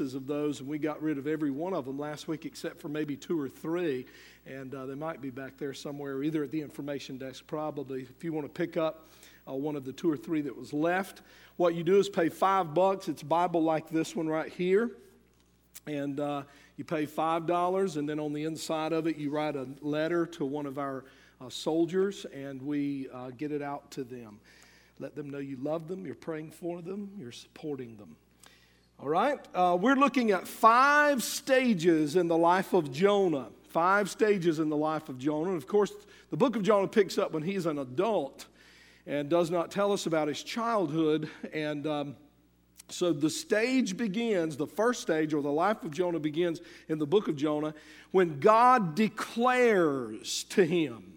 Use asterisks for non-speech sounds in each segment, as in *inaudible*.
of those, and we got rid of every one of them last week except for maybe two or three. And uh, they might be back there somewhere, either at the information desk, probably. If you want to pick up uh, one of the two or three that was left, what you do is pay five bucks. It's Bible like this one right here. And uh, you pay $5, and then on the inside of it, you write a letter to one of our uh, soldiers, and we uh, get it out to them. Let them know you love them, you're praying for them, you're supporting them. All right? Uh, we're looking at five stages in the life of Jonah. Five stages in the life of Jonah. And of course, the book of Jonah picks up when he's an adult and does not tell us about his childhood. And um, so the stage begins, the first stage, or the life of Jonah begins in the book of Jonah, when God declares to him.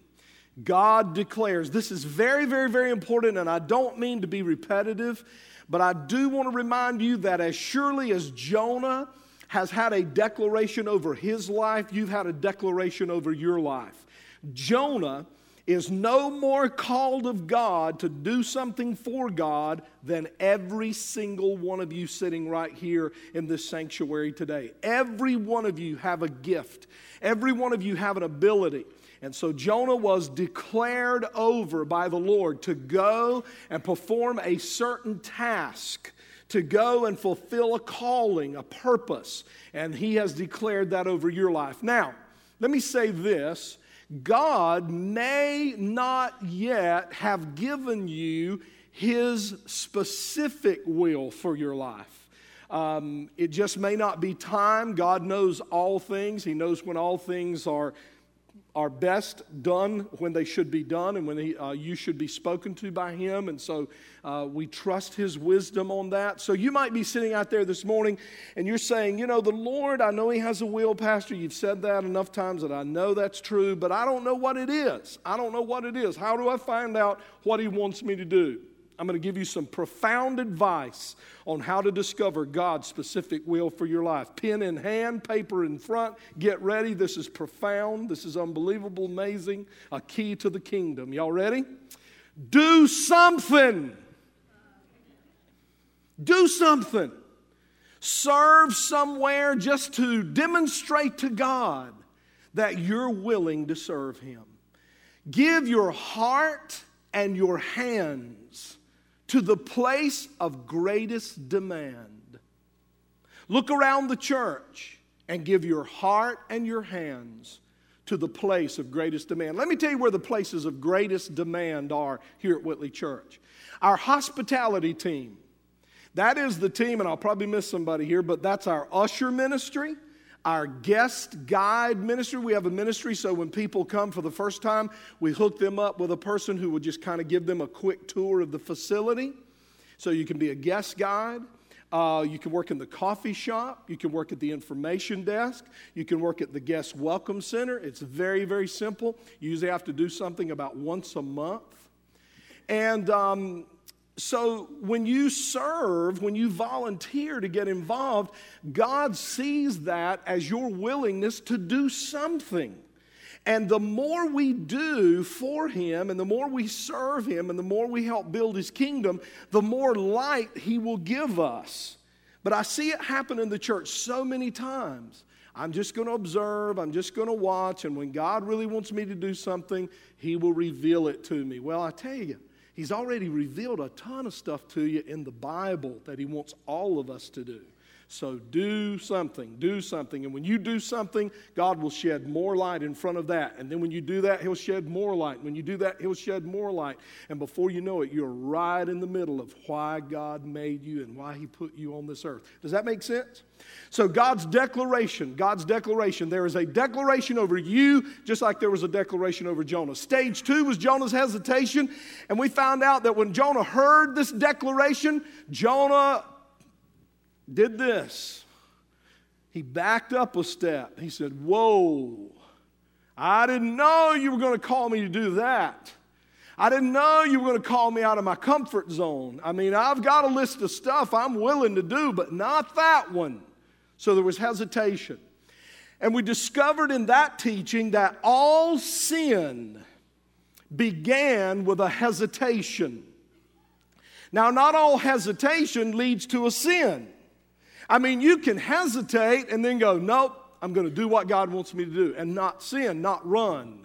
God declares. This is very, very, very important, and I don't mean to be repetitive, but I do want to remind you that as surely as Jonah has had a declaration over his life, you've had a declaration over your life. Jonah is no more called of God to do something for God than every single one of you sitting right here in this sanctuary today. Every one of you have a gift, every one of you have an ability. And so Jonah was declared over by the Lord to go and perform a certain task, to go and fulfill a calling, a purpose. And he has declared that over your life. Now, let me say this God may not yet have given you his specific will for your life. Um, it just may not be time. God knows all things. He knows when all things are are best done when they should be done and when he, uh, you should be spoken to by Him. And so uh, we trust His wisdom on that. So you might be sitting out there this morning and you're saying, you know, the Lord, I know He has a will, Pastor. You've said that enough times that I know that's true, but I don't know what it is. I don't know what it is. How do I find out what He wants me to do? I'm going to give you some profound advice on how to discover God's specific will for your life. Pen in hand, paper in front, get ready. This is profound. This is unbelievable, amazing. A key to the kingdom. Y'all ready? Do something. Do something. Serve somewhere just to demonstrate to God that you're willing to serve Him. Give your heart and your hands to the place of greatest demand. Look around the church and give your heart and your hands to the place of greatest demand. Let me tell you where the places of greatest demand are here at Whitley Church. Our hospitality team. That is the team, and I'll probably miss somebody here, but that's our usher ministry our guest guide ministry. We have a ministry so when people come for the first time, we hook them up with a person who will just kind of give them a quick tour of the facility. So you can be a guest guide. Uh, you can work in the coffee shop. You can work at the information desk. You can work at the guest welcome center. It's very, very simple. You usually have to do something about once a month. And um, so when you serve, when you volunteer to get involved, God sees that as your willingness to do something. And the more we do for Him, and the more we serve Him, and the more we help build His kingdom, the more light He will give us. But I see it happen in the church so many times. I'm just going to observe, I'm just going to watch, and when God really wants me to do something, He will reveal it to me. Well, I tell you, He's already revealed a ton of stuff to you in the Bible that He wants all of us to do. So do something, do something. And when you do something, God will shed more light in front of that. And then when you do that, He'll shed more light. When you do that, He'll shed more light. And before you know it, you're right in the middle of why God made you and why He put you on this earth. Does that make sense? So, God's declaration, God's declaration, there is a declaration over you, just like there was a declaration over Jonah. Stage two was Jonah's hesitation. And we found out that when Jonah heard this declaration, Jonah did this. He backed up a step. He said, Whoa, I didn't know you were going to call me to do that. I didn't know you were going to call me out of my comfort zone. I mean, I've got a list of stuff I'm willing to do, but not that one. So there was hesitation. And we discovered in that teaching that all sin began with a hesitation. Now, not all hesitation leads to a sin. I mean, you can hesitate and then go, nope, I'm going to do what God wants me to do and not sin, not run.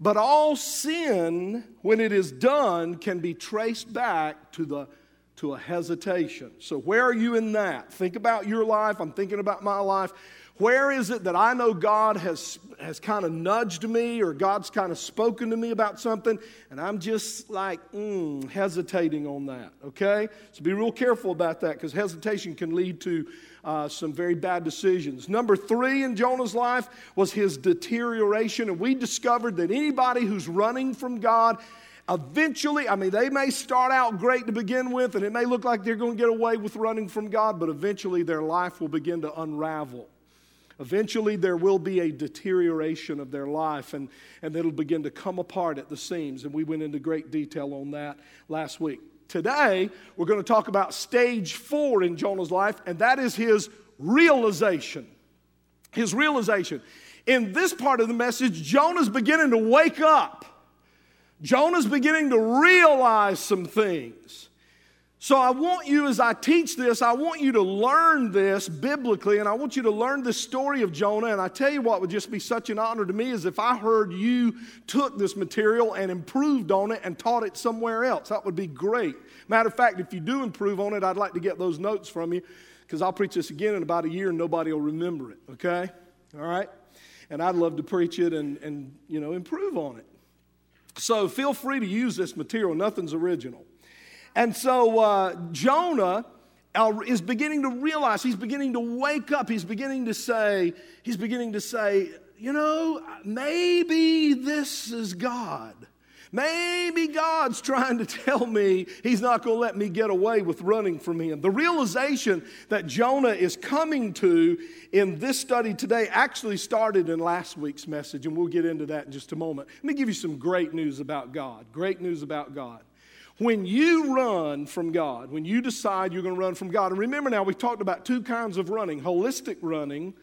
But all sin, when it is done, can be traced back to, the, to a hesitation. So, where are you in that? Think about your life. I'm thinking about my life. Where is it that I know God has, has kind of nudged me or God's kind of spoken to me about something and I'm just like mm, hesitating on that, okay? So be real careful about that because hesitation can lead to uh, some very bad decisions. Number three in Jonah's life was his deterioration, and we discovered that anybody who's running from God eventually, I mean, they may start out great to begin with, and it may look like they're going to get away with running from God, but eventually their life will begin to unravel. Eventually, there will be a deterioration of their life, and, and it'll begin to come apart at the seams. And we went into great detail on that last week. Today, we're going to talk about stage four in Jonah's life, and that is his realization. His realization. In this part of the message, Jonah's beginning to wake up. Jonah's beginning to realize some things. So I want you, as I teach this, I want you to learn this biblically, and I want you to learn the story of Jonah. And I tell you what would just be such an honor to me is if I heard you took this material and improved on it and taught it somewhere else. That would be great. Matter of fact, if you do improve on it, I'd like to get those notes from you because I'll preach this again in about a year and nobody will remember it, okay? All right? And I'd love to preach it and, and you know, improve on it. So feel free to use this material. Nothing's original. And so uh, Jonah uh, is beginning to realize, he's beginning to wake up, he's beginning to say, he's beginning to say, you know, maybe this is God. Maybe God's trying to tell me He's not going to let me get away with running from Him. The realization that Jonah is coming to in this study today actually started in last week's message, and we'll get into that in just a moment. Let me give you some great news about God. Great news about God. When you run from God, when you decide you're going to run from God, and remember now, we've talked about two kinds of running holistic running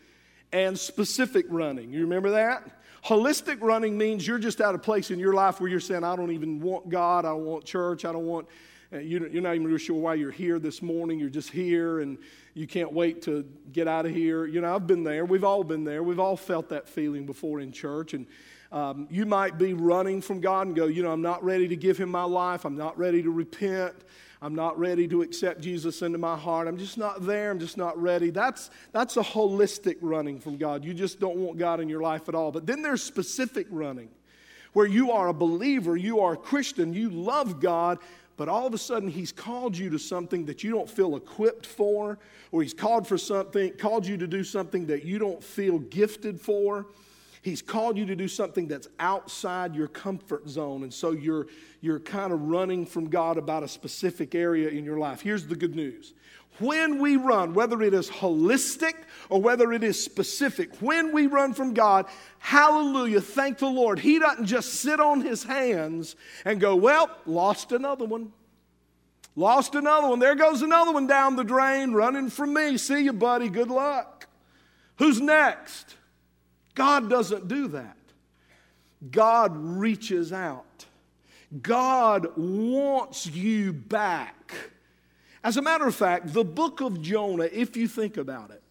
and specific running. You remember that? Holistic running means you're just at a place in your life where you're saying, I don't even want God, I don't want church, I don't want, uh, you're not even really sure why you're here this morning. You're just here and you can't wait to get out of here. You know, I've been there. We've all been there. We've all felt that feeling before in church. And um, you might be running from God and go, you know, I'm not ready to give Him my life. I'm not ready to repent. I'm not ready to accept Jesus into my heart. I'm just not there. I'm just not ready. That's, that's a holistic running from God. You just don't want God in your life at all. But then there's specific running where you are a believer, you are a Christian, you love God, but all of a sudden he's called you to something that you don't feel equipped for, or he's called for something, called you to do something that you don't feel gifted for. He's called you to do something that's outside your comfort zone. And so you're, you're kind of running from God about a specific area in your life. Here's the good news. When we run, whether it is holistic or whether it is specific, when we run from God, hallelujah, thank the Lord. He doesn't just sit on his hands and go, Well, lost another one. Lost another one. There goes another one down the drain running from me. See you, buddy. Good luck. Who's next? God doesn't do that. God reaches out. God wants you back. As a matter of fact, the book of Jonah, if you think about it,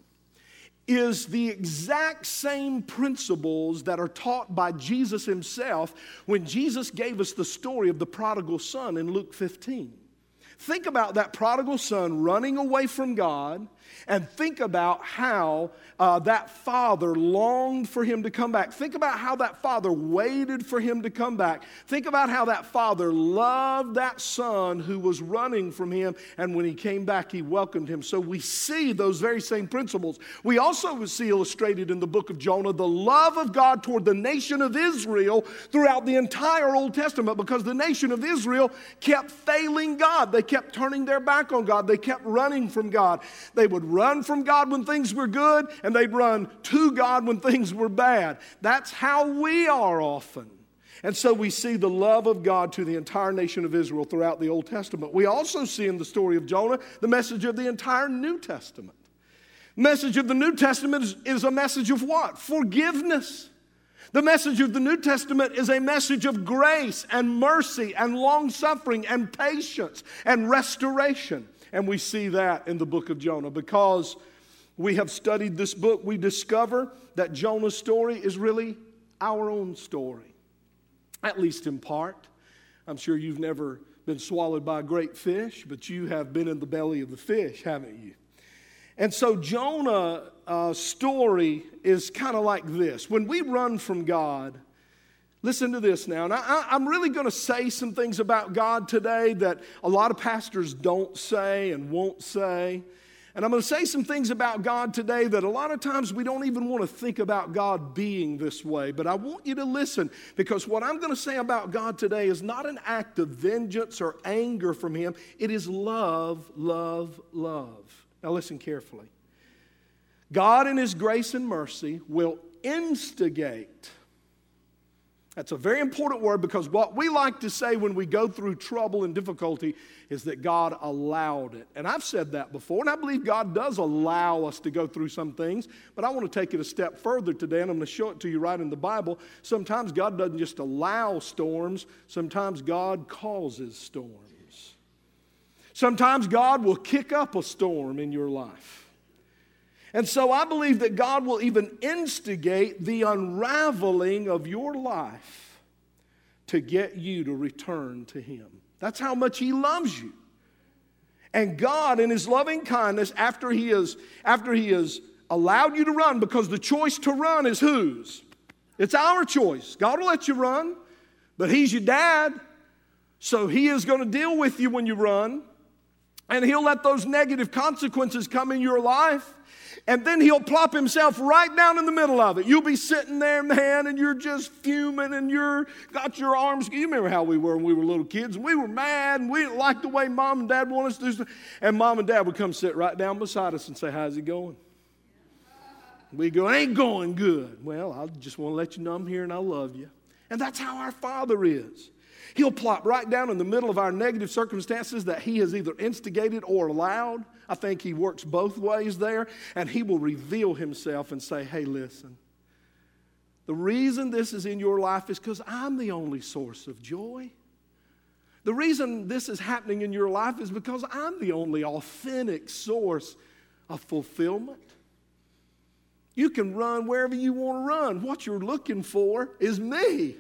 is the exact same principles that are taught by Jesus himself when Jesus gave us the story of the prodigal son in Luke 15. Think about that prodigal son running away from God and think about how uh, that father longed for him to come back. Think about how that father waited for him to come back. Think about how that father loved that son who was running from him, and when he came back, he welcomed him. So we see those very same principles. We also see illustrated in the book of Jonah the love of God toward the nation of Israel throughout the entire Old Testament because the nation of Israel kept failing God. They kept turning their back on God, they kept running from God. They would run from God when things were good, and they'd run to God when things were bad. That's how we are often. And so we see the love of God to the entire nation of Israel throughout the Old Testament. We also see in the story of Jonah the message of the entire New Testament. Message of the New Testament is, is a message of what? Forgiveness. The message of the New Testament is a message of grace and mercy and long suffering and patience and restoration. And we see that in the book of Jonah because we have studied this book, we discover that Jonah's story is really our own story, at least in part. I'm sure you've never been swallowed by a great fish, but you have been in the belly of the fish, haven't you? And so Jonah's uh, story is kind of like this. When we run from God, listen to this now. And I, I'm really going to say some things about God today that a lot of pastors don't say and won't say. And I'm going to say some things about God today that a lot of times we don't even want to think about God being this way. But I want you to listen because what I'm going to say about God today is not an act of vengeance or anger from Him, it is love, love, love. Now listen carefully. God, in His grace and mercy, will instigate that's a very important word because what we like to say when we go through trouble and difficulty is that God allowed it. And I've said that before, and I believe God does allow us to go through some things, but I want to take it a step further today, and I'm going to show it to you right in the Bible. Sometimes God doesn't just allow storms, sometimes God causes storms. Sometimes God will kick up a storm in your life. And so I believe that God will even instigate the unraveling of your life to get you to return to Him. That's how much He loves you. And God, in His loving kindness, after He has, after He has allowed you to run, because the choice to run is whose? It's our choice. God will let you run, but He's your dad. So He is going to deal with you when you run, and He'll let those negative consequences come in your life and then he'll plop himself right down in the middle of it. You'll be sitting there, man, and you're just fuming and you're got your arms. You remember how we were when we were little kids, and we were mad and we didn't like the way mom and dad wanted us to do stuff. And mom and dad would come sit right down beside us and say, How's it going? We go, ain't going good. Well, I just want to let you know I'm here and I love you. And that's how our Father is. He'll plop right down in the middle of our negative circumstances that He has either instigated or allowed. I think He works both ways there. And He will reveal Himself and say, hey, listen, the reason this is in your life is because I'm the only source of joy. The reason this is happening in your life is because I'm the only authentic source of fulfillment. You can run wherever you want to run. What you're looking for is me.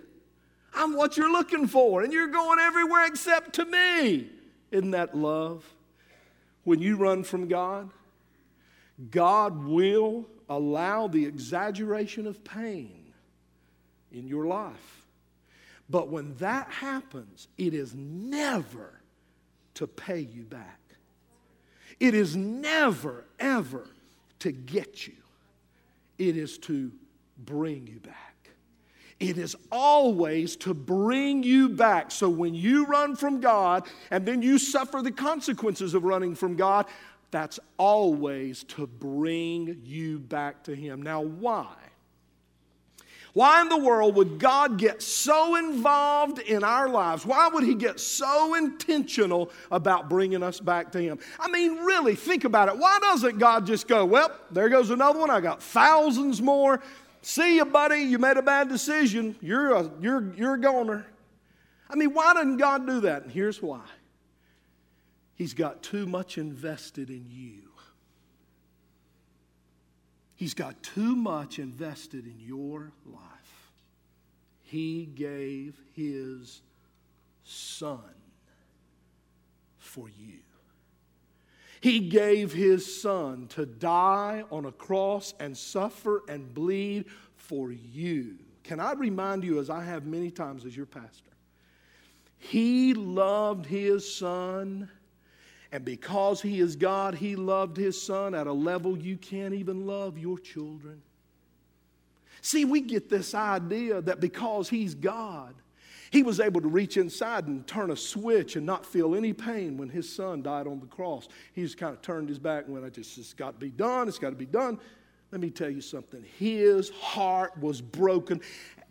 I'm what you're looking for, and you're going everywhere except to me. Isn't that love? When you run from God, God will allow the exaggeration of pain in your life. But when that happens, it is never to pay you back. It is never, ever to get you. It is to bring you back. It is always to bring you back. So when you run from God and then you suffer the consequences of running from God, that's always to bring you back to Him. Now, why? Why in the world would God get so involved in our lives? Why would He get so intentional about bringing us back to Him? I mean, really, think about it. Why doesn't God just go, well, there goes another one. I got thousands more. See you, buddy, you made a bad decision. You're a, you're, you're a goner. I mean, why doesn't God do that? And here's why He's got too much invested in you. He's got too much invested in your life. He gave His Son for you. He gave his son to die on a cross and suffer and bleed for you. Can I remind you, as I have many times as your pastor, he loved his son, and because he is God, he loved his son at a level you can't even love your children. See, we get this idea that because he's God, he was able to reach inside and turn a switch and not feel any pain when his son died on the cross. He just kind of turned his back and went, I just, it's got to be done, it's got to be done. Let me tell you something. His heart was broken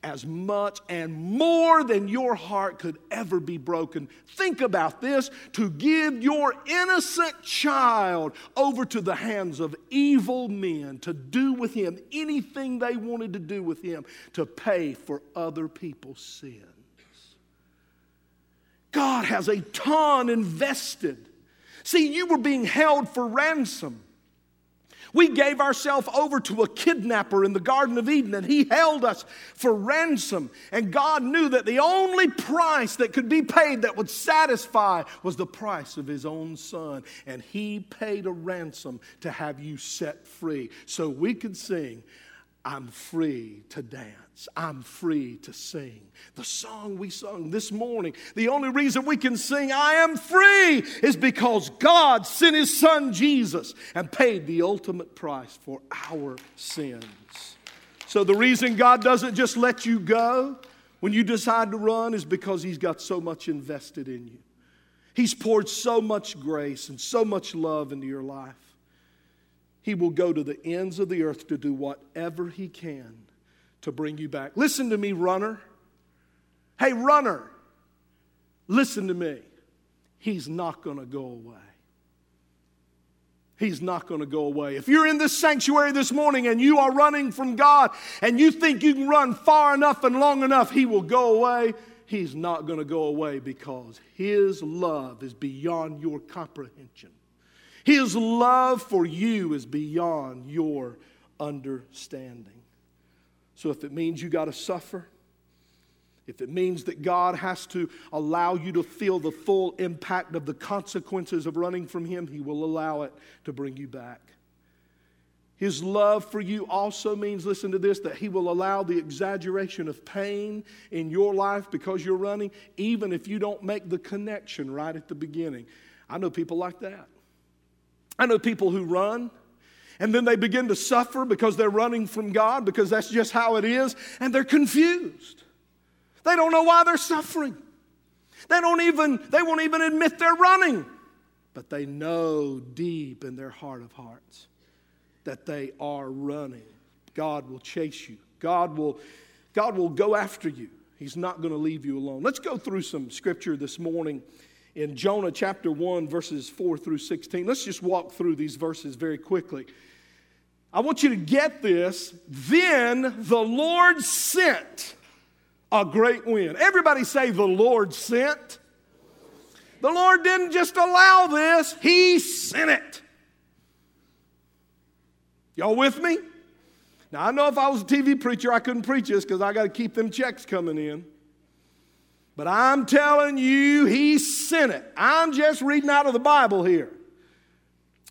as much and more than your heart could ever be broken. Think about this to give your innocent child over to the hands of evil men to do with him anything they wanted to do with him to pay for other people's sin. God has a ton invested. See, you were being held for ransom. We gave ourselves over to a kidnapper in the Garden of Eden, and he held us for ransom. And God knew that the only price that could be paid that would satisfy was the price of his own son. And he paid a ransom to have you set free so we could sing, I'm free to dance. I'm free to sing. The song we sung this morning, the only reason we can sing, I am free, is because God sent His Son Jesus and paid the ultimate price for our sins. So the reason God doesn't just let you go when you decide to run is because He's got so much invested in you. He's poured so much grace and so much love into your life. He will go to the ends of the earth to do whatever he can to bring you back. Listen to me, runner. Hey, runner, listen to me. He's not going to go away. He's not going to go away. If you're in this sanctuary this morning and you are running from God and you think you can run far enough and long enough, He will go away. He's not going to go away because His love is beyond your comprehension. His love for you is beyond your understanding. So if it means you got to suffer, if it means that God has to allow you to feel the full impact of the consequences of running from Him, He will allow it to bring you back. His love for you also means, listen to this, that He will allow the exaggeration of pain in your life because you're running, even if you don't make the connection right at the beginning. I know people like that. I know people who run and then they begin to suffer because they're running from God because that's just how it is and they're confused. They don't know why they're suffering. They don't even they won't even admit they're running. But they know deep in their heart of hearts that they are running. God will chase you. God will God will go after you. He's not going to leave you alone. Let's go through some scripture this morning in Jonah chapter 1, verses 4 through 16. Let's just walk through these verses very quickly. I want you to get this. Then the Lord sent a great wind. Everybody say, The Lord sent. The Lord didn't just allow this, He sent it. Y'all with me? Now, I know if I was a TV preacher, I couldn't preach this because I got to keep them checks coming in. But I'm telling you, he sent it. I'm just reading out of the Bible here.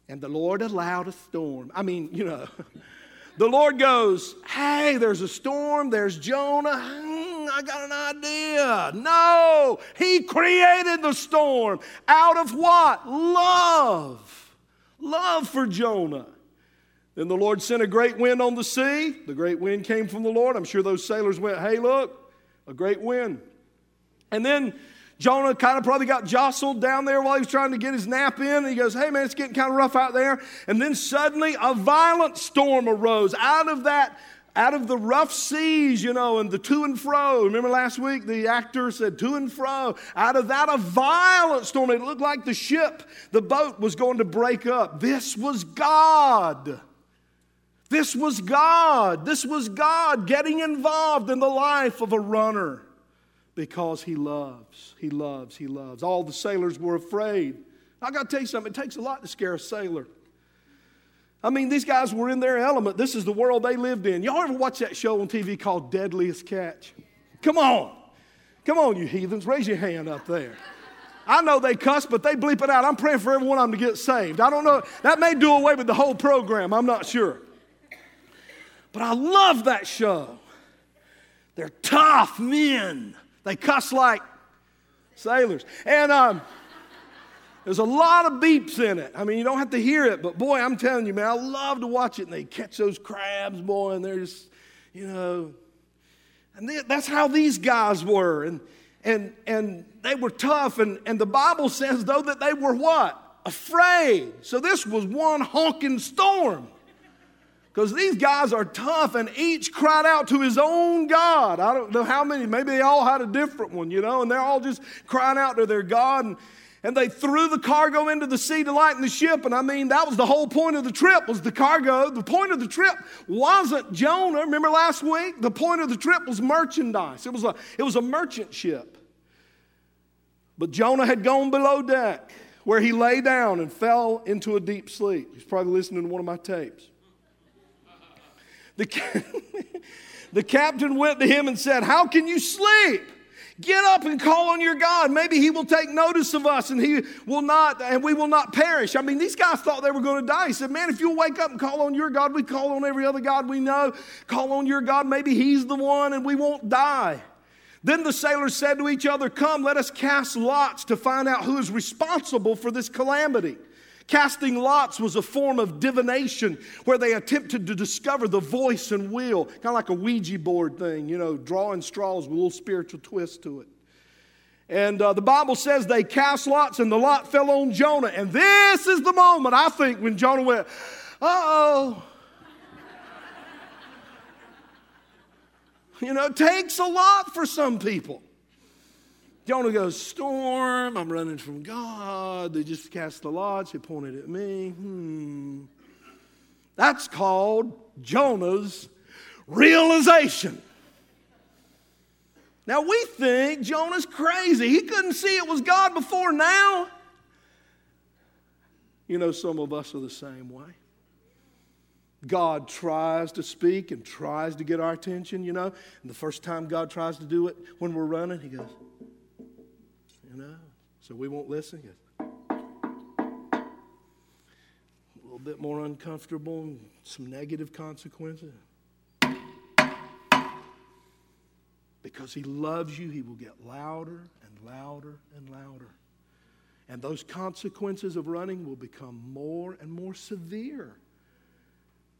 And the Lord allowed a storm. I mean, you know, *laughs* the Lord goes, Hey, there's a storm, there's Jonah. Hmm, I got an idea. No, he created the storm out of what? Love. Love for Jonah. Then the Lord sent a great wind on the sea. The great wind came from the Lord. I'm sure those sailors went, Hey, look, a great wind. And then Jonah kind of probably got jostled down there while he was trying to get his nap in. And he goes, Hey, man, it's getting kind of rough out there. And then suddenly a violent storm arose out of that. Out of the rough seas, you know, and the to and fro. Remember last week the actor said to and fro. Out of that, a violent storm. It looked like the ship, the boat was going to break up. This was God. This was God. This was God getting involved in the life of a runner because he loves, he loves, he loves. All the sailors were afraid. I got to tell you something, it takes a lot to scare a sailor. I mean, these guys were in their element. This is the world they lived in. Y'all ever watch that show on TV called Deadliest Catch? Come on. Come on, you heathens. Raise your hand up there. I know they cuss, but they bleep it out. I'm praying for every one of them to get saved. I don't know. That may do away with the whole program. I'm not sure. But I love that show. They're tough men. They cuss like sailors. And um, there's a lot of beeps in it. I mean, you don't have to hear it, but boy, I'm telling you, man, I love to watch it. And they catch those crabs, boy, and they're just, you know. And they, that's how these guys were. And, and, and they were tough. And, and the Bible says, though, that they were what? Afraid. So this was one honking storm. Because these guys are tough and each cried out to his own God. I don't know how many, maybe they all had a different one, you know, and they're all just crying out to their God. And, and they threw the cargo into the sea to lighten the ship. And I mean, that was the whole point of the trip was the cargo. The point of the trip wasn't Jonah. Remember last week? The point of the trip was merchandise. It was a, it was a merchant ship. But Jonah had gone below deck where he lay down and fell into a deep sleep. He's probably listening to one of my tapes. The, *laughs* the captain went to him and said, How can you sleep? Get up and call on your God. Maybe he will take notice of us and he will not, and we will not perish. I mean, these guys thought they were going to die. He said, Man, if you'll wake up and call on your God, we call on every other God we know. Call on your God. Maybe he's the one and we won't die. Then the sailors said to each other, Come, let us cast lots to find out who is responsible for this calamity. Casting lots was a form of divination where they attempted to discover the voice and will, kind of like a Ouija board thing, you know, drawing straws with a little spiritual twist to it. And uh, the Bible says they cast lots and the lot fell on Jonah. And this is the moment, I think, when Jonah went, uh oh. you know, it takes a lot for some people. Jonah goes, Storm, I'm running from God. They just cast the lots. He pointed at me. Hmm. That's called Jonah's realization. Now we think Jonah's crazy. He couldn't see it was God before now. You know, some of us are the same way. God tries to speak and tries to get our attention, you know. And the first time God tries to do it when we're running, He goes, you know, so we won't listen. A little bit more uncomfortable and some negative consequences. Because he loves you, he will get louder and louder and louder. And those consequences of running will become more and more severe.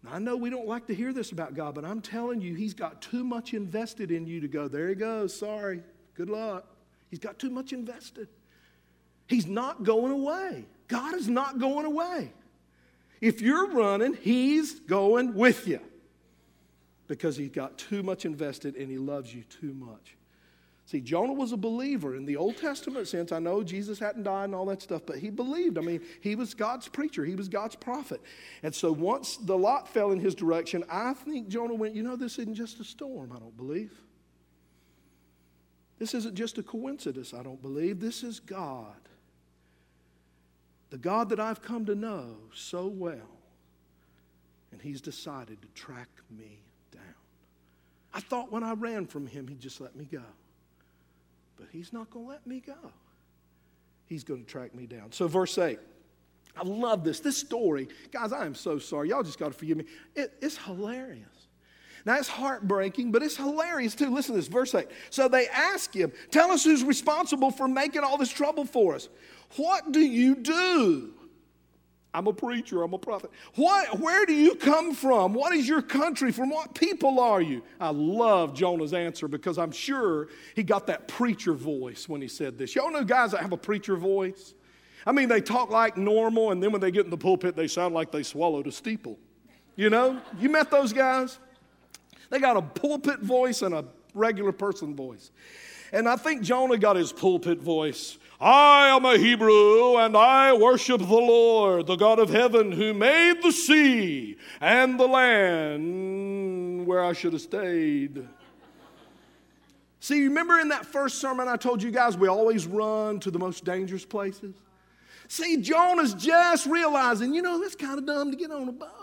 Now, I know we don't like to hear this about God, but I'm telling you, He's got too much invested in you to go, there He goes, sorry, good luck. He's got too much invested. He's not going away. God is not going away. If you're running, He's going with you because He's got too much invested and He loves you too much. See, Jonah was a believer in the Old Testament sense. I know Jesus hadn't died and all that stuff, but he believed. I mean, he was God's preacher, he was God's prophet. And so once the lot fell in his direction, I think Jonah went, You know, this isn't just a storm, I don't believe. This isn't just a coincidence, I don't believe. This is God. The God that I've come to know so well. And He's decided to track me down. I thought when I ran from Him, He'd just let me go. But He's not going to let me go. He's going to track me down. So, verse 8. I love this. This story, guys, I am so sorry. Y'all just got to forgive me. It, it's hilarious. Now, it's heartbreaking, but it's hilarious too. Listen to this, verse 8. So they ask him, Tell us who's responsible for making all this trouble for us. What do you do? I'm a preacher, I'm a prophet. What, where do you come from? What is your country? From what people are you? I love Jonah's answer because I'm sure he got that preacher voice when he said this. Y'all know guys that have a preacher voice? I mean, they talk like normal, and then when they get in the pulpit, they sound like they swallowed a steeple. You know? You met those guys? They got a pulpit voice and a regular person voice. And I think Jonah got his pulpit voice. I am a Hebrew and I worship the Lord, the God of heaven, who made the sea and the land where I should have stayed. See, remember in that first sermon I told you guys we always run to the most dangerous places? See, Jonah's just realizing, you know, it's kind of dumb to get on a boat.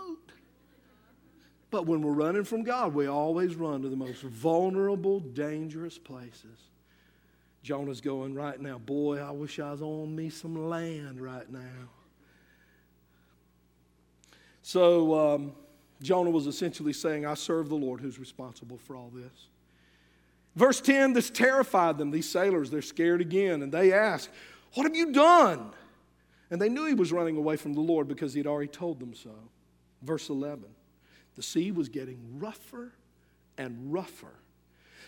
But when we're running from God, we always run to the most vulnerable, dangerous places. Jonah's going right now, boy, I wish I was on me some land right now. So um, Jonah was essentially saying, I serve the Lord who's responsible for all this. Verse 10, this terrified them, these sailors. They're scared again, and they ask, What have you done? And they knew he was running away from the Lord because he'd already told them so. Verse 11. The sea was getting rougher and rougher.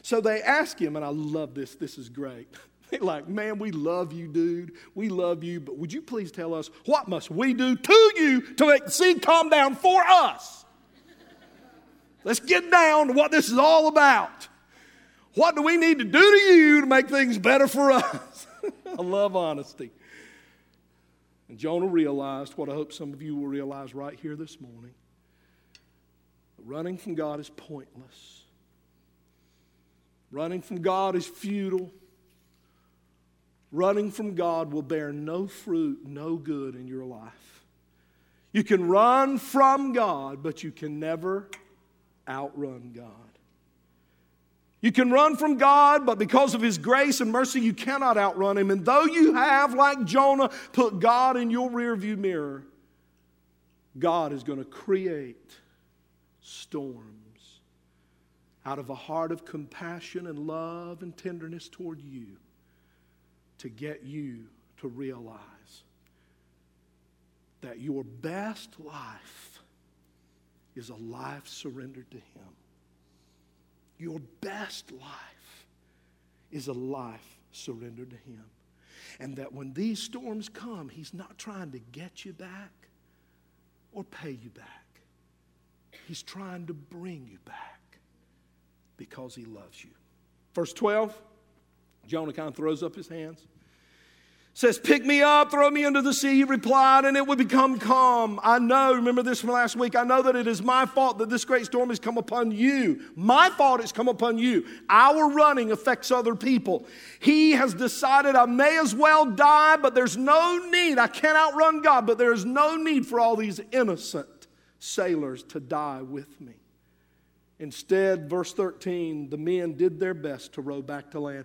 So they ask him, and I love this, this is great. *laughs* They're like, man, we love you, dude. We love you, but would you please tell us what must we do to you to make the sea calm down for us? *laughs* Let's get down to what this is all about. What do we need to do to you to make things better for us? *laughs* I love honesty. And Jonah realized what I hope some of you will realize right here this morning running from God is pointless. Running from God is futile. running from God will bear no fruit, no good in your life. You can run from God, but you can never outrun God. You can run from God, but because of His grace and mercy, you cannot outrun Him. And though you have, like Jonah, put God in your rearview mirror, God is going to create storms out of a heart of compassion and love and tenderness toward you to get you to realize that your best life is a life surrendered to Him. Your best life is a life surrendered to Him. And that when these storms come, He's not trying to get you back or pay you back. He's trying to bring you back because He loves you. Verse 12, Jonah kind of throws up his hands says, Pick me up, throw me into the sea, he replied, and it would become calm. I know, remember this from last week, I know that it is my fault that this great storm has come upon you. My fault it's come upon you. Our running affects other people. He has decided I may as well die, but there's no need. I can't outrun God, but there's no need for all these innocent sailors to die with me. Instead, verse 13, the men did their best to row back to land.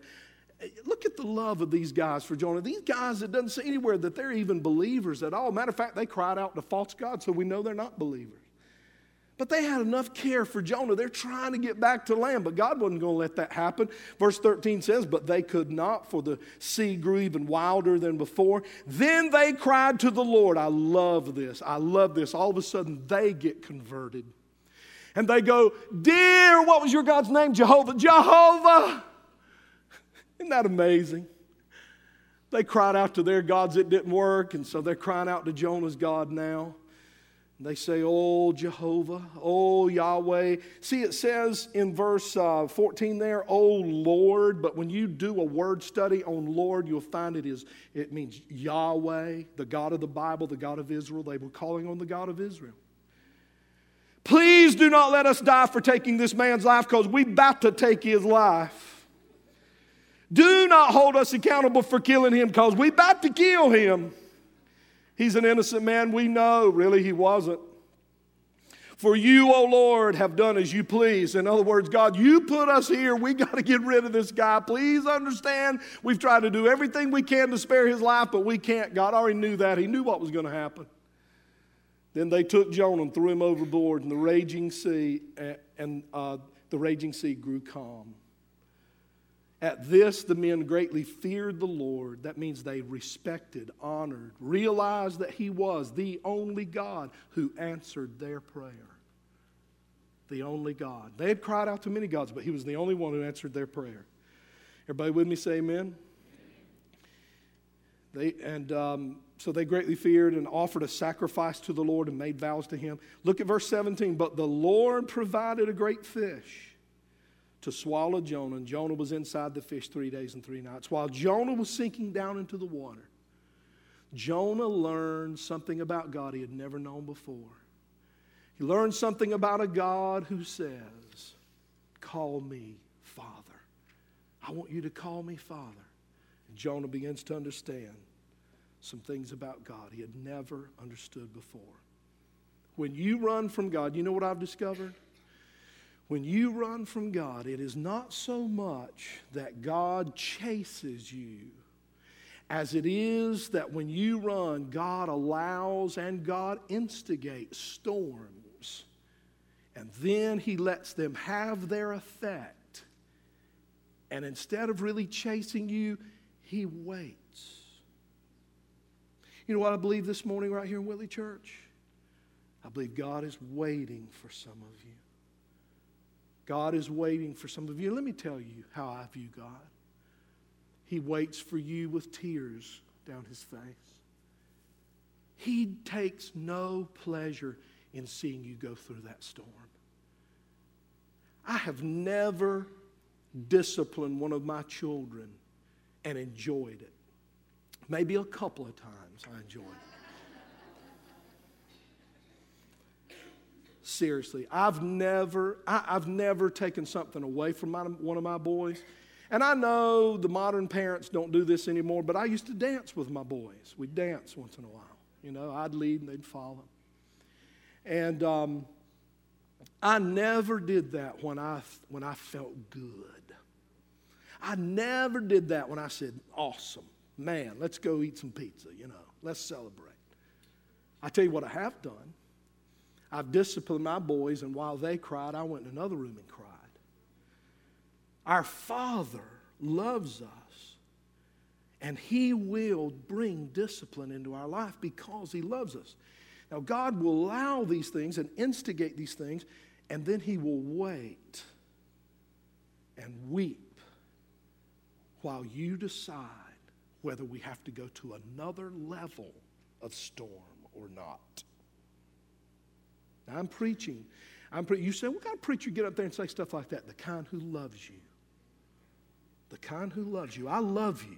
Look at the love of these guys for Jonah. These guys, it doesn't say anywhere that they're even believers at all. Matter of fact, they cried out to false gods, so we know they're not believers. But they had enough care for Jonah. They're trying to get back to land, but God wasn't going to let that happen. Verse 13 says, But they could not, for the sea grew even wilder than before. Then they cried to the Lord. I love this. I love this. All of a sudden, they get converted. And they go, Dear, what was your God's name? Jehovah. Jehovah. *laughs* Isn't that amazing? They cried out to their gods, it didn't work, and so they're crying out to Jonah's God now. They say, Oh, Jehovah, oh, Yahweh. See, it says in verse uh, 14 there, Oh, Lord. But when you do a word study on Lord, you'll find it is, it means Yahweh, the God of the Bible, the God of Israel. They were calling on the God of Israel. Please do not let us die for taking this man's life because we're about to take his life. Do not hold us accountable for killing him because we're about to kill him. He's an innocent man, we know. Really, he wasn't. For you, O Lord, have done as you please. In other words, God, you put us here. We got to get rid of this guy. Please understand. We've tried to do everything we can to spare his life, but we can't. God already knew that. He knew what was going to happen. Then they took Jonah and threw him overboard, and the raging sea and uh, the raging sea grew calm. At this, the men greatly feared the Lord. That means they respected, honored, realized that He was the only God who answered their prayer. The only God. They had cried out to many gods, but He was the only one who answered their prayer. Everybody with me say amen? They, and um, so they greatly feared and offered a sacrifice to the Lord and made vows to Him. Look at verse 17. But the Lord provided a great fish to swallow Jonah, and Jonah was inside the fish three days and three nights. While Jonah was sinking down into the water, Jonah learned something about God he had never known before. He learned something about a God who says, Call me Father. I want you to call me Father. And Jonah begins to understand some things about God he had never understood before. When you run from God, you know what I've discovered? When you run from God, it is not so much that God chases you as it is that when you run, God allows and God instigates storms. And then He lets them have their effect. And instead of really chasing you, He waits. You know what I believe this morning, right here in Whitley Church? I believe God is waiting for some of you. God is waiting for some of you. Let me tell you how I view God. He waits for you with tears down his face. He takes no pleasure in seeing you go through that storm. I have never disciplined one of my children and enjoyed it. Maybe a couple of times I enjoyed it. Seriously, I've never, I, have never taken something away from my, one of my boys And I know the modern parents don't do this anymore, but I used to dance with my boys. We'd dance once in a while. You know, I'd lead and they'd follow. And um, I never did that when I, when I felt good. I never did that when I said, awesome, man, let's go eat some pizza, you know, let's celebrate. I tell you what I have done. I've disciplined my boys, and while they cried, I went in another room and cried. Our Father loves us, and He will bring discipline into our life because He loves us. Now, God will allow these things and instigate these things, and then He will wait and weep while you decide whether we have to go to another level of storm or not. I'm preaching. I'm pre- you say, what kind of preacher get up there and say stuff like that? The kind who loves you the kind who loves you. I love you.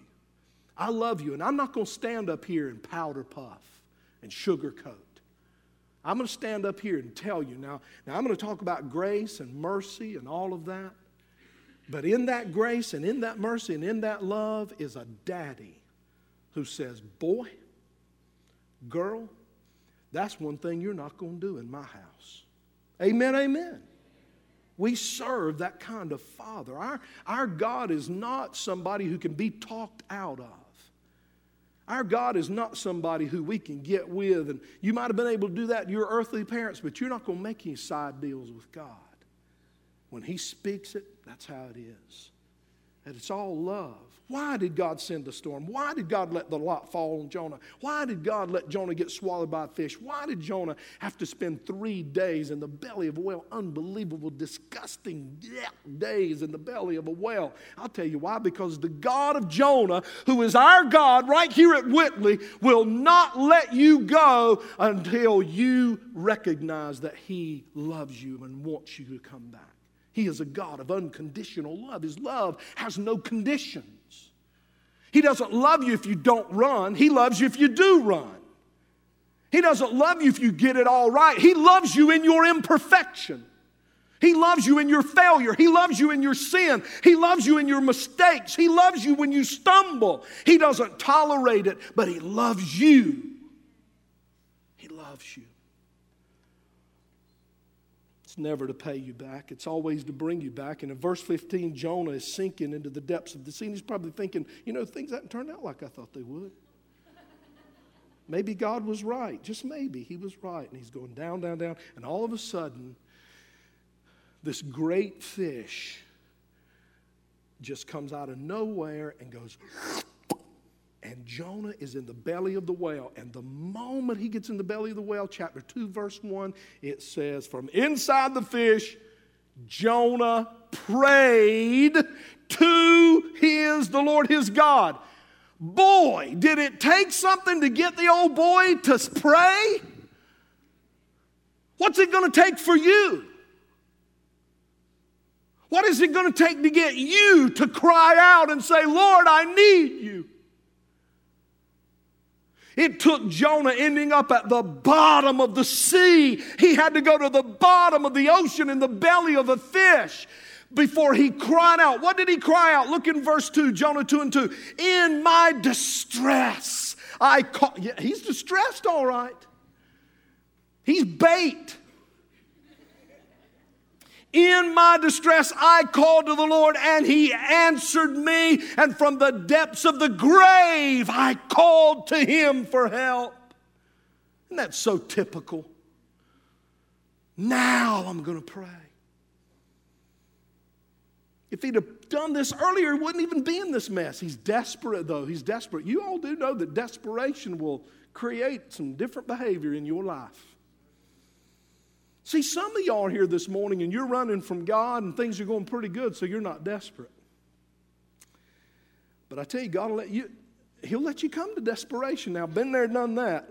I love you. And I'm not going to stand up here and powder puff and sugarcoat. I'm going to stand up here and tell you now. Now, I'm going to talk about grace and mercy and all of that. But in that grace and in that mercy and in that love is a daddy who says, Boy, girl, that's one thing you're not going to do in my house. Amen, amen. We serve that kind of Father. Our, our God is not somebody who can be talked out of. Our God is not somebody who we can get with. And you might have been able to do that to your earthly parents, but you're not going to make any side deals with God. When He speaks it, that's how it is. And it's all love. Why did God send the storm? Why did God let the lot fall on Jonah? Why did God let Jonah get swallowed by a fish? Why did Jonah have to spend three days in the belly of a whale? Unbelievable, disgusting days in the belly of a whale. I'll tell you why. Because the God of Jonah, who is our God right here at Whitley, will not let you go until you recognize that He loves you and wants you to come back. He is a God of unconditional love. His love has no conditions. He doesn't love you if you don't run, He loves you if you do run. He doesn't love you if you get it all right. He loves you in your imperfection. He loves you in your failure. He loves you in your sin. He loves you in your mistakes. He loves you when you stumble. He doesn't tolerate it, but He loves you. He loves you never to pay you back, it's always to bring you back. And in verse 15, Jonah is sinking into the depths of the sea. He's probably thinking, you know, things haven't turned out like I thought they would. Maybe God was right. Just maybe. He was right. And he's going down, down, down. And all of a sudden, this great fish just comes out of nowhere and goes and Jonah is in the belly of the whale. And the moment he gets in the belly of the whale, chapter 2, verse 1, it says, From inside the fish, Jonah prayed to his, the Lord his God. Boy, did it take something to get the old boy to pray? What's it going to take for you? What is it going to take to get you to cry out and say, Lord, I need you? It took Jonah ending up at the bottom of the sea. He had to go to the bottom of the ocean in the belly of a fish before he cried out. What did he cry out? Look in verse 2, Jonah 2 and 2. In my distress, I call. Yeah, he's distressed, all right. He's bait. In my distress, I called to the Lord, and He answered me. And from the depths of the grave, I called to Him for help. And that's so typical? Now I'm going to pray. If he'd have done this earlier, he wouldn't even be in this mess. He's desperate, though. He's desperate. You all do know that desperation will create some different behavior in your life. See, some of y'all are here this morning and you're running from God and things are going pretty good, so you're not desperate. But I tell you, God will let you, He'll let you come to desperation. Now, been there, done that.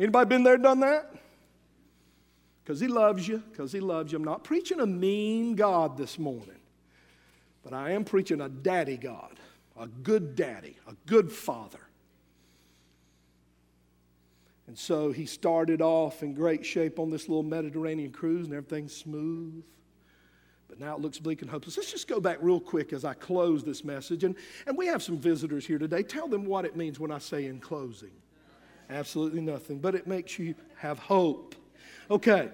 Anybody been there, done that? Because He loves you, because He loves you. I'm not preaching a mean God this morning, but I am preaching a daddy God, a good daddy, a good father. And so he started off in great shape on this little Mediterranean cruise, and everything's smooth. But now it looks bleak and hopeless. Let's just go back real quick as I close this message. And, and we have some visitors here today. Tell them what it means when I say in closing. Absolutely nothing, but it makes you have hope. Okay.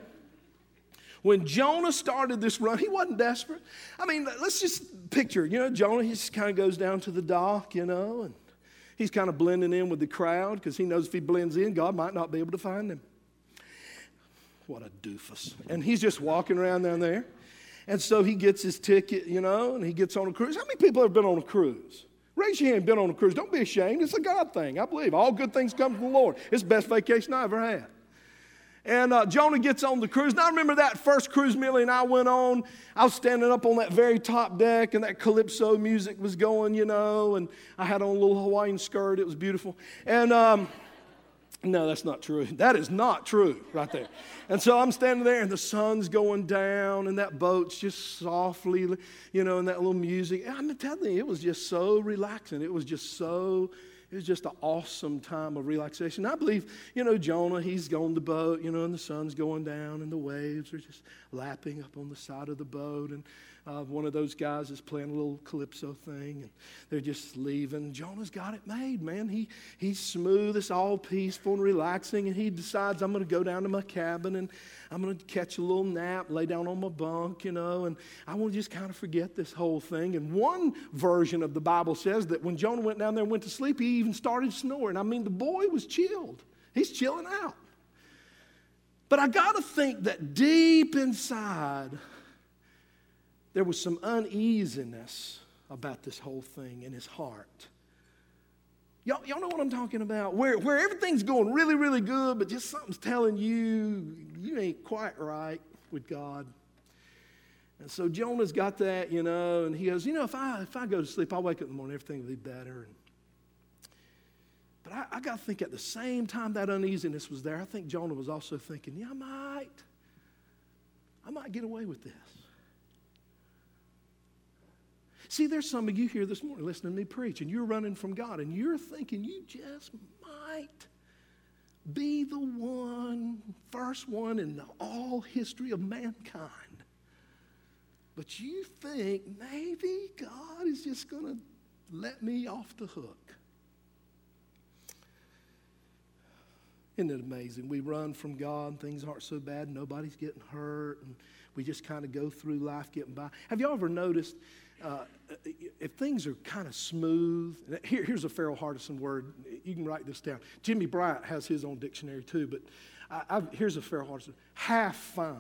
When Jonah started this run, he wasn't desperate. I mean, let's just picture, you know, Jonah, he just kind of goes down to the dock, you know, and he's kind of blending in with the crowd because he knows if he blends in, God might not be able to find him. What a doofus. And he's just walking around down there. And so he gets his ticket, you know, and he gets on a cruise. How many people have been on a cruise? Raise your hand, been on a cruise. Don't be ashamed. It's a God thing. I believe all good things come from the Lord. It's the best vacation I ever had. And uh, Jonah gets on the cruise. Now, I remember that first cruise Millie and I went on. I was standing up on that very top deck, and that calypso music was going, you know, and I had on a little Hawaiian skirt. It was beautiful. And um, no, that's not true. *laughs* That is not true right there. And so I'm standing there, and the sun's going down, and that boat's just softly, you know, and that little music. I'm telling you, it was just so relaxing. It was just so it was just an awesome time of relaxation. I believe, you know, Jonah, he's on the boat, you know, and the sun's going down and the waves are just lapping up on the side of the boat. And uh, one of those guys is playing a little calypso thing, and they're just leaving. Jonah's got it made, man. He, he's smooth, it's all peaceful and relaxing, and he decides, I'm going to go down to my cabin and I'm going to catch a little nap, lay down on my bunk, you know, and I want to just kind of forget this whole thing. And one version of the Bible says that when Jonah went down there and went to sleep, he even started snoring. I mean, the boy was chilled, he's chilling out. But I got to think that deep inside, there was some uneasiness about this whole thing in his heart. Y'all, y'all know what I'm talking about? Where, where everything's going really, really good, but just something's telling you you ain't quite right with God. And so Jonah's got that, you know, and he goes, you know, if I if I go to sleep, I'll wake up in the morning, everything will be better. And, but I, I got to think at the same time that uneasiness was there, I think Jonah was also thinking, yeah, I might, I might get away with this. See, there's some of you here this morning listening to me preach, and you're running from God, and you're thinking you just might be the one, first one in all history of mankind. But you think maybe God is just going to let me off the hook. Isn't it amazing? We run from God, things aren't so bad, nobody's getting hurt, and we just kind of go through life getting by. Have y'all ever noticed uh, if things are kind of smooth, here, here's a Farrell Hardison word. You can write this down. Jimmy Bryant has his own dictionary too, but I, I, here's a Farrell Hardison half fine.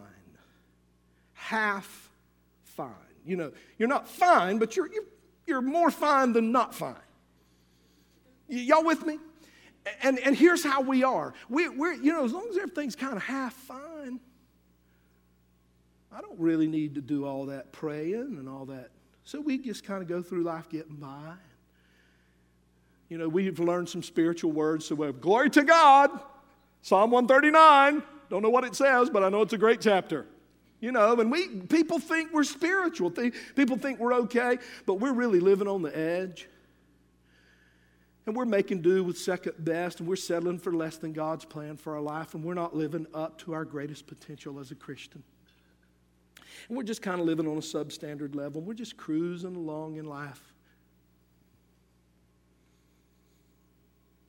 Half fine. You know, you're not fine, but you're, you're, you're more fine than not fine. Y- y'all with me? And, and here's how we are. We, we're, you know, as long as everything's kind of half fine, I don't really need to do all that praying and all that so we just kind of go through life getting by. You know, we've learned some spiritual words. So, we have glory to God. Psalm 139. Don't know what it says, but I know it's a great chapter. You know, and we people think we're spiritual. People think we're okay, but we're really living on the edge. And we're making do with second best, and we're settling for less than God's plan for our life, and we're not living up to our greatest potential as a Christian. And we're just kind of living on a substandard level. We're just cruising along in life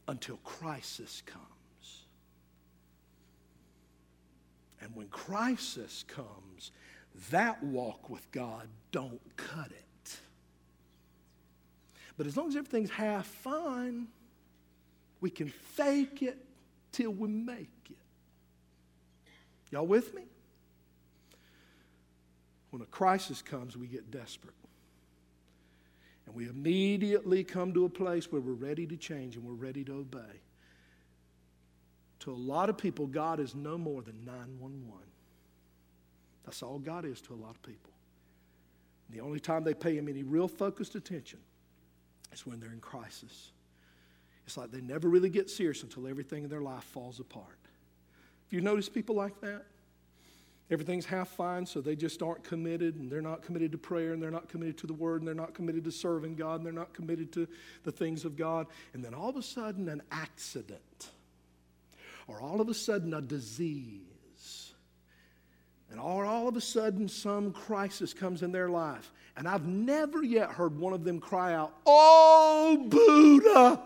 until crisis comes. And when crisis comes, that walk with God don't cut it. But as long as everything's half fine, we can fake it till we make it. Y'all with me? When a crisis comes, we get desperate. And we immediately come to a place where we're ready to change and we're ready to obey. To a lot of people, God is no more than 911. That's all God is to a lot of people. And the only time they pay Him any real focused attention is when they're in crisis. It's like they never really get serious until everything in their life falls apart. Have you noticed people like that? Everything's half fine, so they just aren't committed, and they're not committed to prayer, and they're not committed to the Word, and they're not committed to serving God, and they're not committed to the things of God. And then all of a sudden, an accident, or all of a sudden, a disease, and all, all of a sudden some crisis comes in their life. And I've never yet heard one of them cry out, Oh, Buddha!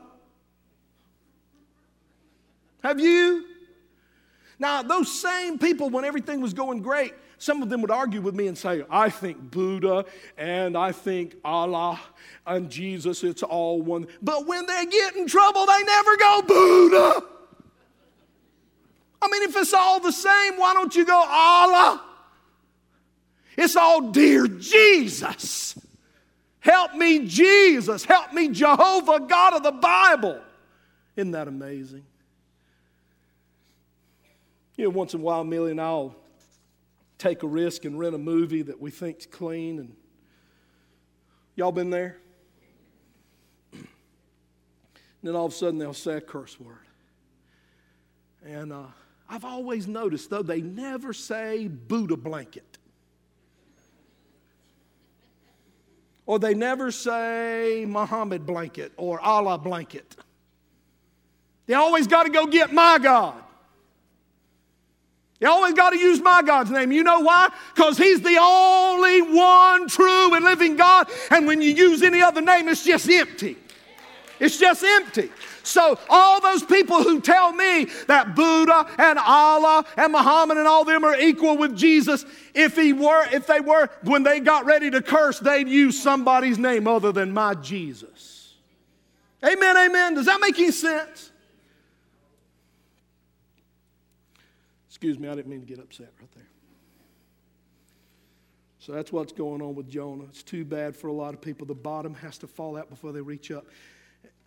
Have you? Now, those same people, when everything was going great, some of them would argue with me and say, I think Buddha and I think Allah and Jesus, it's all one. But when they get in trouble, they never go Buddha. I mean, if it's all the same, why don't you go Allah? It's all, dear Jesus. Help me, Jesus. Help me, Jehovah, God of the Bible. Isn't that amazing? You know, once in a while, Millie and I'll take a risk and rent a movie that we think's clean. And y'all been there? and *clears throat* then all of a sudden they'll say a curse word. And uh, I've always noticed, though, they never say Buddha blanket. Or they never say Muhammad blanket or Allah blanket. They always got to go get my God. You always got to use my God's name. You know why? Because He's the only one true and living God. And when you use any other name, it's just empty. It's just empty. So, all those people who tell me that Buddha and Allah and Muhammad and all them are equal with Jesus, if he were, if they were, when they got ready to curse, they'd use somebody's name other than my Jesus. Amen, amen. Does that make any sense? Excuse me, I didn't mean to get upset right there. So that's what's going on with Jonah. It's too bad for a lot of people. The bottom has to fall out before they reach up.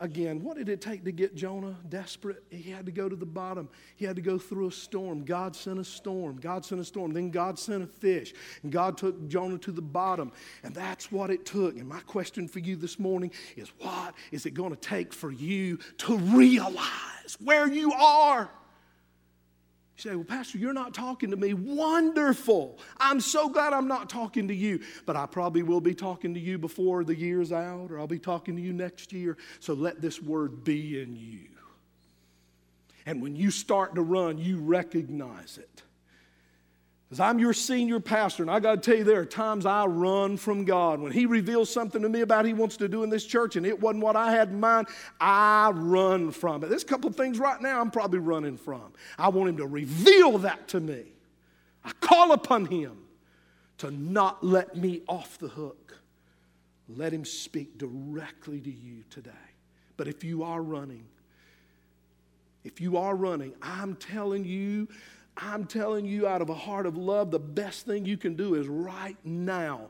Again, what did it take to get Jonah desperate? He had to go to the bottom. He had to go through a storm. God sent a storm. God sent a storm. Then God sent a fish. And God took Jonah to the bottom. And that's what it took. And my question for you this morning is what is it going to take for you to realize where you are? You say, Well, Pastor, you're not talking to me. Wonderful. I'm so glad I'm not talking to you. But I probably will be talking to you before the year's out, or I'll be talking to you next year. So let this word be in you. And when you start to run, you recognize it. Because I'm your senior pastor, and I got to tell you, there are times I run from God. When He reveals something to me about He wants to do in this church, and it wasn't what I had in mind, I run from it. There's a couple of things right now I'm probably running from. I want Him to reveal that to me. I call upon Him to not let me off the hook. Let Him speak directly to you today. But if you are running, if you are running, I'm telling you, I'm telling you, out of a heart of love, the best thing you can do is right now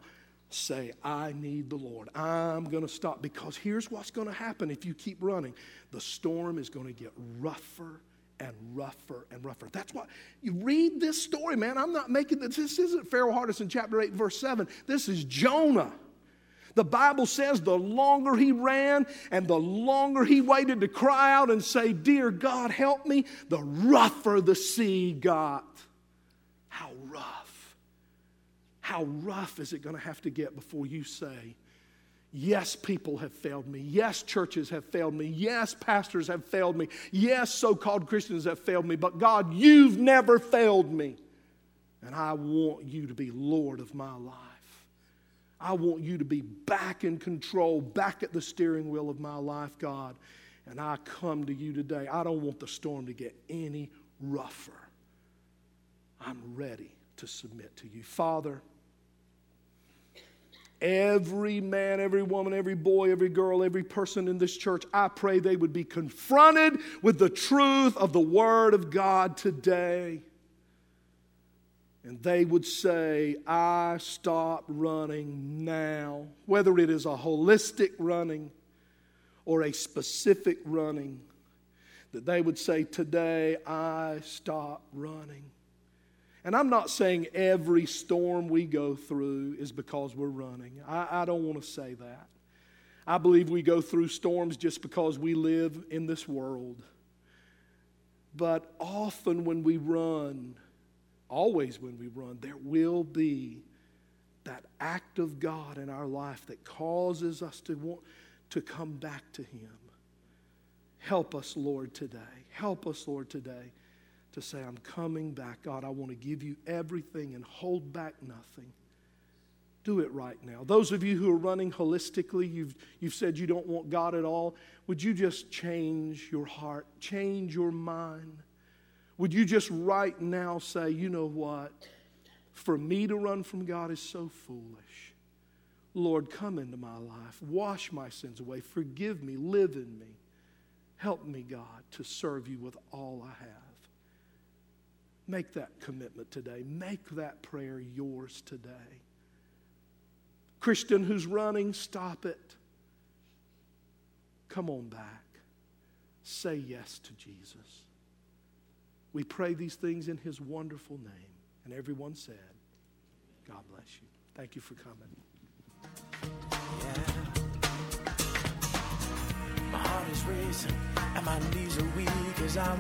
say, I need the Lord. I'm going to stop because here's what's going to happen if you keep running the storm is going to get rougher and rougher and rougher. That's why you read this story, man. I'm not making this. This isn't Farrell Hardison chapter 8, verse 7. This is Jonah. The Bible says the longer he ran and the longer he waited to cry out and say, Dear God, help me, the rougher the sea got. How rough. How rough is it going to have to get before you say, Yes, people have failed me. Yes, churches have failed me. Yes, pastors have failed me. Yes, so called Christians have failed me. But God, you've never failed me. And I want you to be Lord of my life. I want you to be back in control, back at the steering wheel of my life, God. And I come to you today. I don't want the storm to get any rougher. I'm ready to submit to you. Father, every man, every woman, every boy, every girl, every person in this church, I pray they would be confronted with the truth of the Word of God today. And they would say, I stop running now. Whether it is a holistic running or a specific running, that they would say, Today I stop running. And I'm not saying every storm we go through is because we're running. I, I don't want to say that. I believe we go through storms just because we live in this world. But often when we run, always when we run, there will be that act of God in our life that causes us to want to come back to Him. Help us, Lord, today. Help us, Lord, today to say, I'm coming back. God, I want to give you everything and hold back nothing. Do it right now. Those of you who are running holistically, you've, you've said you don't want God at all. Would you just change your heart, change your mind? Would you just right now say, you know what? For me to run from God is so foolish. Lord, come into my life. Wash my sins away. Forgive me. Live in me. Help me, God, to serve you with all I have. Make that commitment today. Make that prayer yours today. Christian who's running, stop it. Come on back. Say yes to Jesus. We pray these things in his wonderful name. And everyone said, God bless you. Thank you for coming. My heart is racing and my knees are weak as I'm